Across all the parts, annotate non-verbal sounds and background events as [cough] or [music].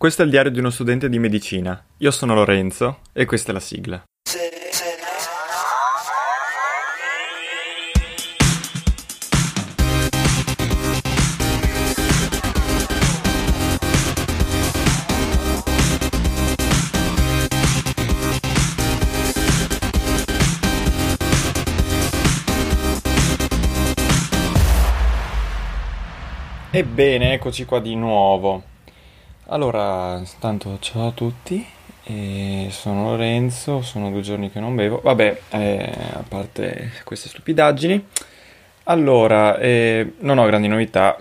questo è il diario di uno studente di medicina. Io sono Lorenzo e questa è la sigla. Ebbene, eccoci qua di nuovo. Allora, tanto ciao a tutti, e sono Lorenzo, sono due giorni che non bevo, vabbè, eh, a parte queste stupidaggini. Allora, eh, non ho grandi novità,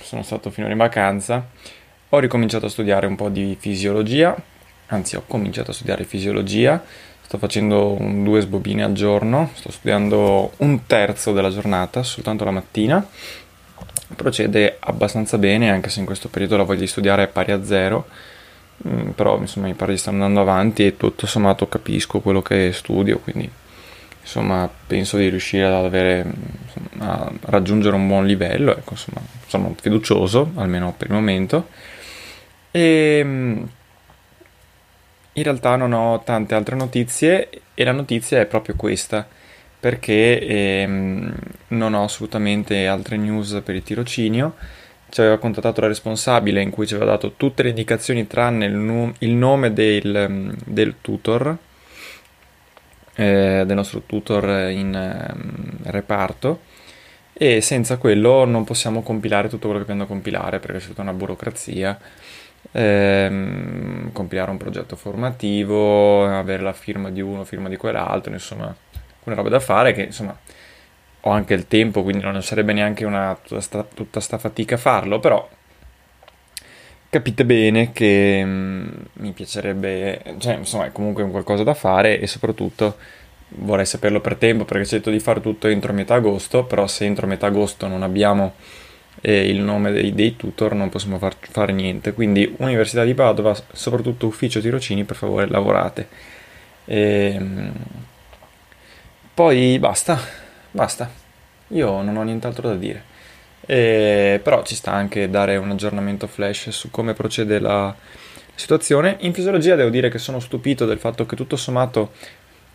sono stato finora in vacanza, ho ricominciato a studiare un po' di fisiologia, anzi ho cominciato a studiare fisiologia, sto facendo due sbobine al giorno, sto studiando un terzo della giornata, soltanto la mattina procede abbastanza bene, anche se in questo periodo la voglia di studiare è pari a zero, mm, però insomma mi pare di stare andando avanti e tutto sommato capisco quello che studio, quindi insomma penso di riuscire ad avere, insomma, a raggiungere un buon livello, ecco, insomma sono fiducioso, almeno per il momento. E mm, in realtà non ho tante altre notizie e la notizia è proprio questa perché ehm, non ho assolutamente altre news per il tirocinio. Ci aveva contattato la responsabile in cui ci aveva dato tutte le indicazioni tranne il, nu- il nome del, del tutor, eh, del nostro tutor in eh, reparto e senza quello non possiamo compilare tutto quello che abbiamo da compilare perché c'è tutta una burocrazia. Ehm, compilare un progetto formativo, avere la firma di uno, firma di quell'altro, insomma alcune robe da fare che insomma ho anche il tempo, quindi non sarebbe neanche una, tutta, sta, tutta sta fatica farlo, però capite bene che mm, mi piacerebbe, cioè insomma è comunque un qualcosa da fare e soprattutto vorrei saperlo per tempo perché cerco di fare tutto entro metà agosto, però se entro metà agosto non abbiamo eh, il nome dei, dei, tutor non possiamo far, fare niente, quindi Università di Padova, soprattutto ufficio tirocini, per favore lavorate. E, ehm, poi basta, basta. Io non ho nient'altro da dire. E, però ci sta anche dare un aggiornamento flash su come procede la situazione. In fisiologia devo dire che sono stupito del fatto che tutto sommato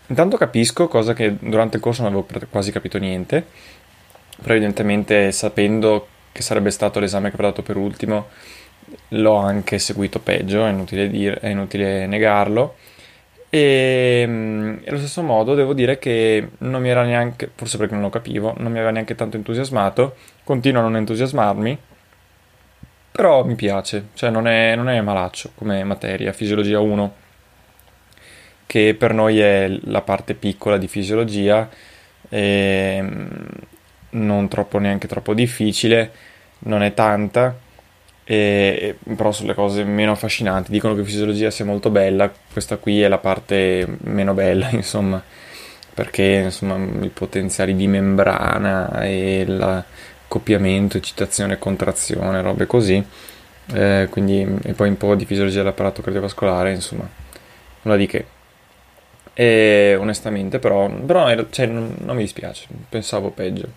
intanto capisco, cosa che durante il corso non avevo quasi capito niente, però evidentemente sapendo che sarebbe stato l'esame che avrei dato per ultimo l'ho anche seguito peggio, è inutile, dire, è inutile negarlo. E mm, allo stesso modo devo dire che non mi era neanche, forse perché non lo capivo, non mi aveva neanche tanto entusiasmato, continuo a non entusiasmarmi, però mi piace, cioè non è, non è malaccio come materia, fisiologia 1, che per noi è la parte piccola di fisiologia, e mm, non troppo neanche troppo difficile, non è tanta e, però sulle cose meno affascinanti. Dicono che fisiologia sia molto bella, questa qui è la parte meno bella, [laughs] insomma, perché insomma, i potenziali di membrana e l'accoppiamento, eccitazione contrazione, robe così. Eh, quindi, e poi un po' di fisiologia dell'apparato cardiovascolare, insomma, nulla di che. E onestamente, però, però cioè, non, non mi dispiace, pensavo peggio.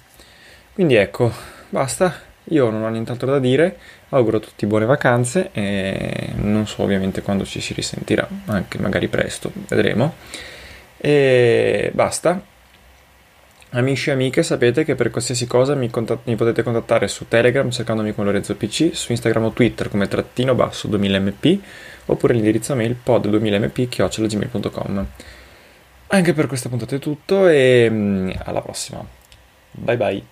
Quindi ecco, basta. Io non ho nient'altro da dire, auguro a tutti buone vacanze e non so ovviamente quando ci si risentirà, anche magari presto, vedremo. E basta. Amici e amiche, sapete che per qualsiasi cosa mi, contat- mi, potete contattare su Telegram cercandomi con Lorenzo PC, su Instagram o Twitter come trattino basso 2000mp oppure l'indirizzo mail pod2000mp.gmail.com Anche per questa puntata è tutto e mm, alla prossima. Bye bye.